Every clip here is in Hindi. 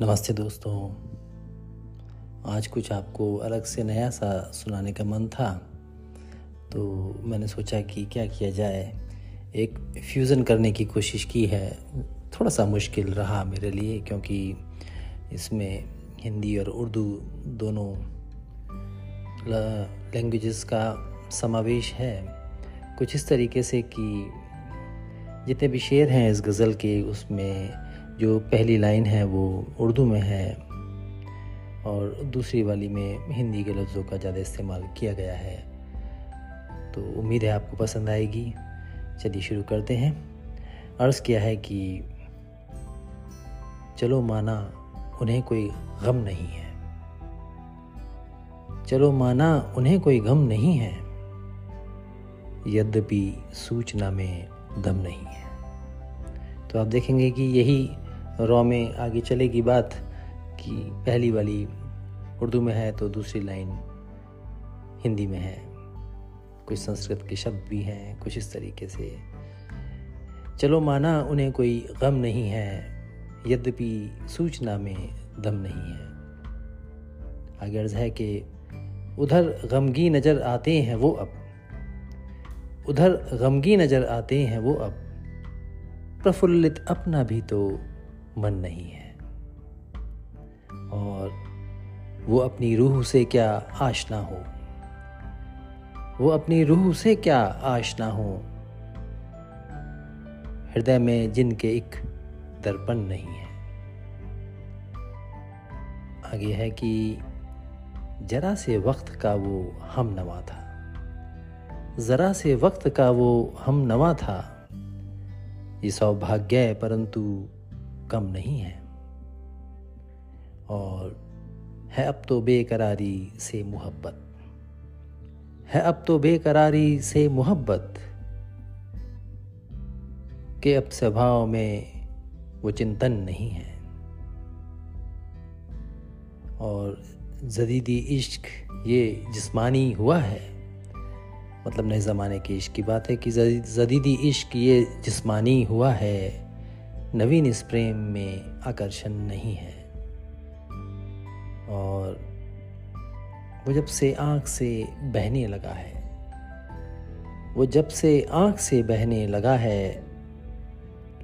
नमस्ते दोस्तों। आज कुछ आपको अलग से नया सा सुनाने का मन था तो मैंने सोचा कि क्या किया जाए। एक फ्यूज़न करने की कोशिश की है। थोड़ा सा मुश्किल रहा मेरे लिए, क्योंकि इसमें हिंदी और उर्दू दोनों लैंग्वेजेस का समावेश है। कुछ इस तरीके से कि जितने भी शेर हैं इस गज़ल के, उसमें जो पहली लाइन है वो उर्दू में है और दूसरी वाली में हिंदी के लफ्ज़ों का ज़्यादा इस्तेमाल किया गया है। तो उम्मीद है आपको पसंद आएगी। चलिए शुरू करते हैं। अर्ज़ किया है कि चलो माना उन्हें कोई गम नहीं है। चलो माना उन्हें कोई गम नहीं है। यद्यपि सूचना में दम नहीं है। तो आप देखेंगे कि यही रॉ में आगे चलेगी बात कि पहली वाली उर्दू में है तो दूसरी लाइन हिंदी में है। कुछ संस्कृत के शब्द भी हैं, कुछ इस तरीके से। चलो माना उन्हें कोई गम नहीं है, यद्यपि सूचना में दम नहीं है। आगे अर्ज़ है कि उधर गमगी नज़र आते हैं वो अब। उधर गमगी नज़र आते हैं वो अब। प्रफुल्लित अपना भी तो मन नहीं है। और वो अपनी रूह से क्या आशना हो? वो अपनी रूह से क्या आशना हो? हृदय में जिनके एक दर्पण नहीं है। आगे है कि जरा से वक्त का वो हम नवा था। जरा से वक्त का वो हम नवा था। ये सौभाग्य है, परंतु कम नहीं है। और है अब तो बेकरारी से मोहब्बत। है अब तो बेकरारी से मोहब्बत के अब स्वभाव में वो चिंतन नहीं है। और जदीदी इश्क ये जिस्मानी हुआ है मतलब नए ज़माने के इश्क की बात है कि जदीदी इश्क ये जिस्मानी हुआ है, नवीन इस प्रेम में आकर्षण नहीं है। और वो जब से आँख से बहने लगा है, वो जब से आँख से बहने लगा है,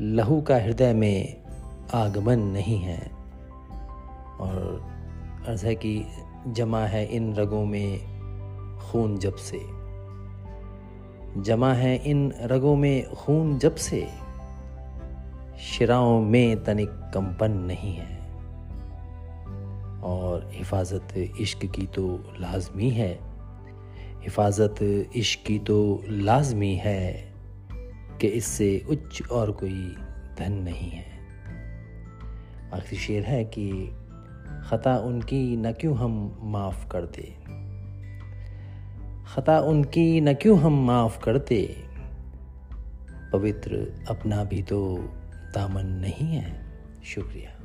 लहू का हृदय में आगमन नहीं है। और अर्ज़ है कि जमा है इन रगों में खून जब से। जमा है इन रगों में खून जब से। शिराओं में तनिक कंपन नहीं है। और हिफाजत इश्क की तो लाजमी है। हिफाजत इश्क की तो लाजमी है कि इससे उच्च और कोई धन नहीं है। आखिरी शेर है कि ख़ता उनकी न क्यों हम माफ़ करते ख़ता उनकी न क्यों हम माफ़ करते? पवित्र अपना भी तो दामन नहीं है। शुक्रिया।